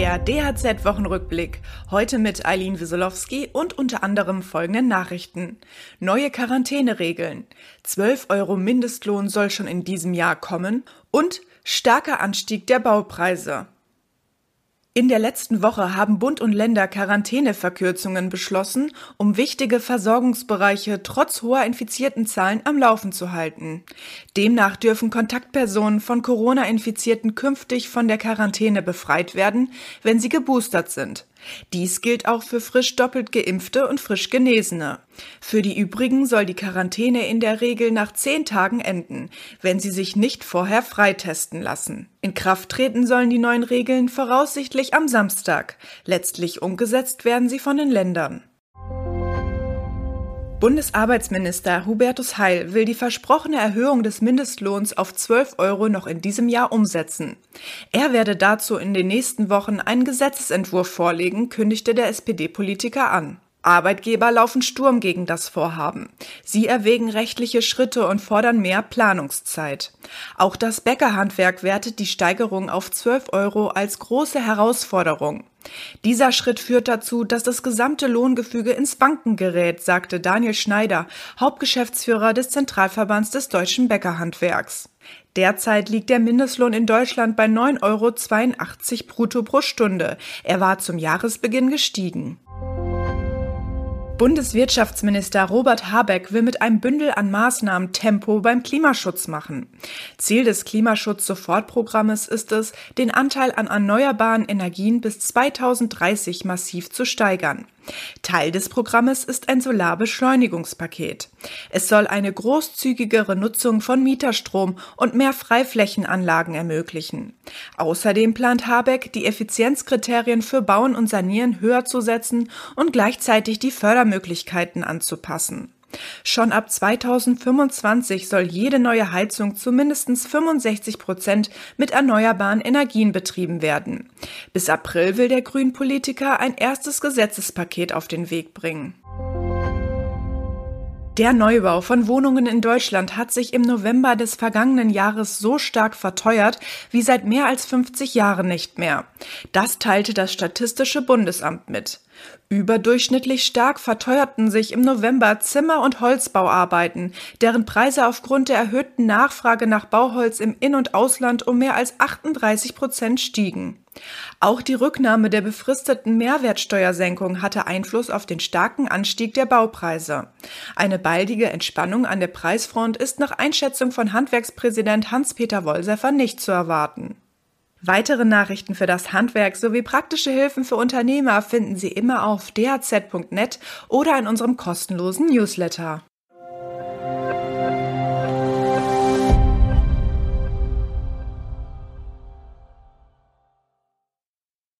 Der DHZ-Wochenrückblick. Heute mit Eileen Wieselowski und unter anderem folgenden Nachrichten. Neue Quarantäneregeln. 12 Euro Mindestlohn soll schon in diesem Jahr kommen und starker Anstieg der Baupreise. In der letzten Woche haben Bund und Länder Quarantäneverkürzungen beschlossen, um wichtige Versorgungsbereiche trotz hoher infizierten Zahlen am Laufen zu halten. Demnach dürfen Kontaktpersonen von Corona-Infizierten künftig von der Quarantäne befreit werden, wenn sie geboostert sind. Dies gilt auch für frisch doppelt geimpfte und frisch Genesene. Für die übrigen soll die Quarantäne in der Regel nach zehn Tagen enden, wenn sie sich nicht vorher freitesten lassen. In Kraft treten sollen die neuen Regeln voraussichtlich am Samstag. Letztlich umgesetzt werden sie von den Ländern. Bundesarbeitsminister Hubertus Heil will die versprochene Erhöhung des Mindestlohns auf 12 Euro noch in diesem Jahr umsetzen. Er werde dazu in den nächsten Wochen einen Gesetzesentwurf vorlegen, kündigte der SPD-Politiker an. Arbeitgeber laufen Sturm gegen das Vorhaben. Sie erwägen rechtliche Schritte und fordern mehr Planungszeit. Auch das Bäckerhandwerk wertet die Steigerung auf 12 Euro als große Herausforderung. Dieser Schritt führt dazu, dass das gesamte Lohngefüge ins Banken gerät, sagte Daniel Schneider, Hauptgeschäftsführer des Zentralverbands des deutschen Bäckerhandwerks. Derzeit liegt der Mindestlohn in Deutschland bei 9,82 Euro brutto pro Stunde. Er war zum Jahresbeginn gestiegen. Bundeswirtschaftsminister Robert Habeck will mit einem Bündel an Maßnahmen Tempo beim Klimaschutz machen. Ziel des Klimaschutz-Sofortprogrammes ist es, den Anteil an erneuerbaren Energien bis 2030 massiv zu steigern. Teil des Programmes ist ein Solarbeschleunigungspaket. Es soll eine großzügigere Nutzung von Mieterstrom und mehr Freiflächenanlagen ermöglichen. Außerdem plant Habeck, die Effizienzkriterien für Bauen und Sanieren höher zu setzen und gleichzeitig die Fördermöglichkeiten anzupassen. Schon ab 2025 soll jede neue Heizung zu mindestens 65 Prozent mit erneuerbaren Energien betrieben werden. Bis April will der Grünpolitiker ein erstes Gesetzespaket auf den Weg bringen. Der Neubau von Wohnungen in Deutschland hat sich im November des vergangenen Jahres so stark verteuert wie seit mehr als 50 Jahren nicht mehr. Das teilte das Statistische Bundesamt mit. Überdurchschnittlich stark verteuerten sich im November Zimmer- und Holzbauarbeiten, deren Preise aufgrund der erhöhten Nachfrage nach Bauholz im In- und Ausland um mehr als 38 Prozent stiegen. Auch die Rücknahme der befristeten Mehrwertsteuersenkung hatte Einfluss auf den starken Anstieg der Baupreise. Eine baldige Entspannung an der Preisfront ist nach Einschätzung von Handwerkspräsident Hans-Peter Wollseffer nicht zu erwarten. Weitere Nachrichten für das Handwerk sowie praktische Hilfen für Unternehmer finden Sie immer auf dhz.net oder in unserem kostenlosen Newsletter.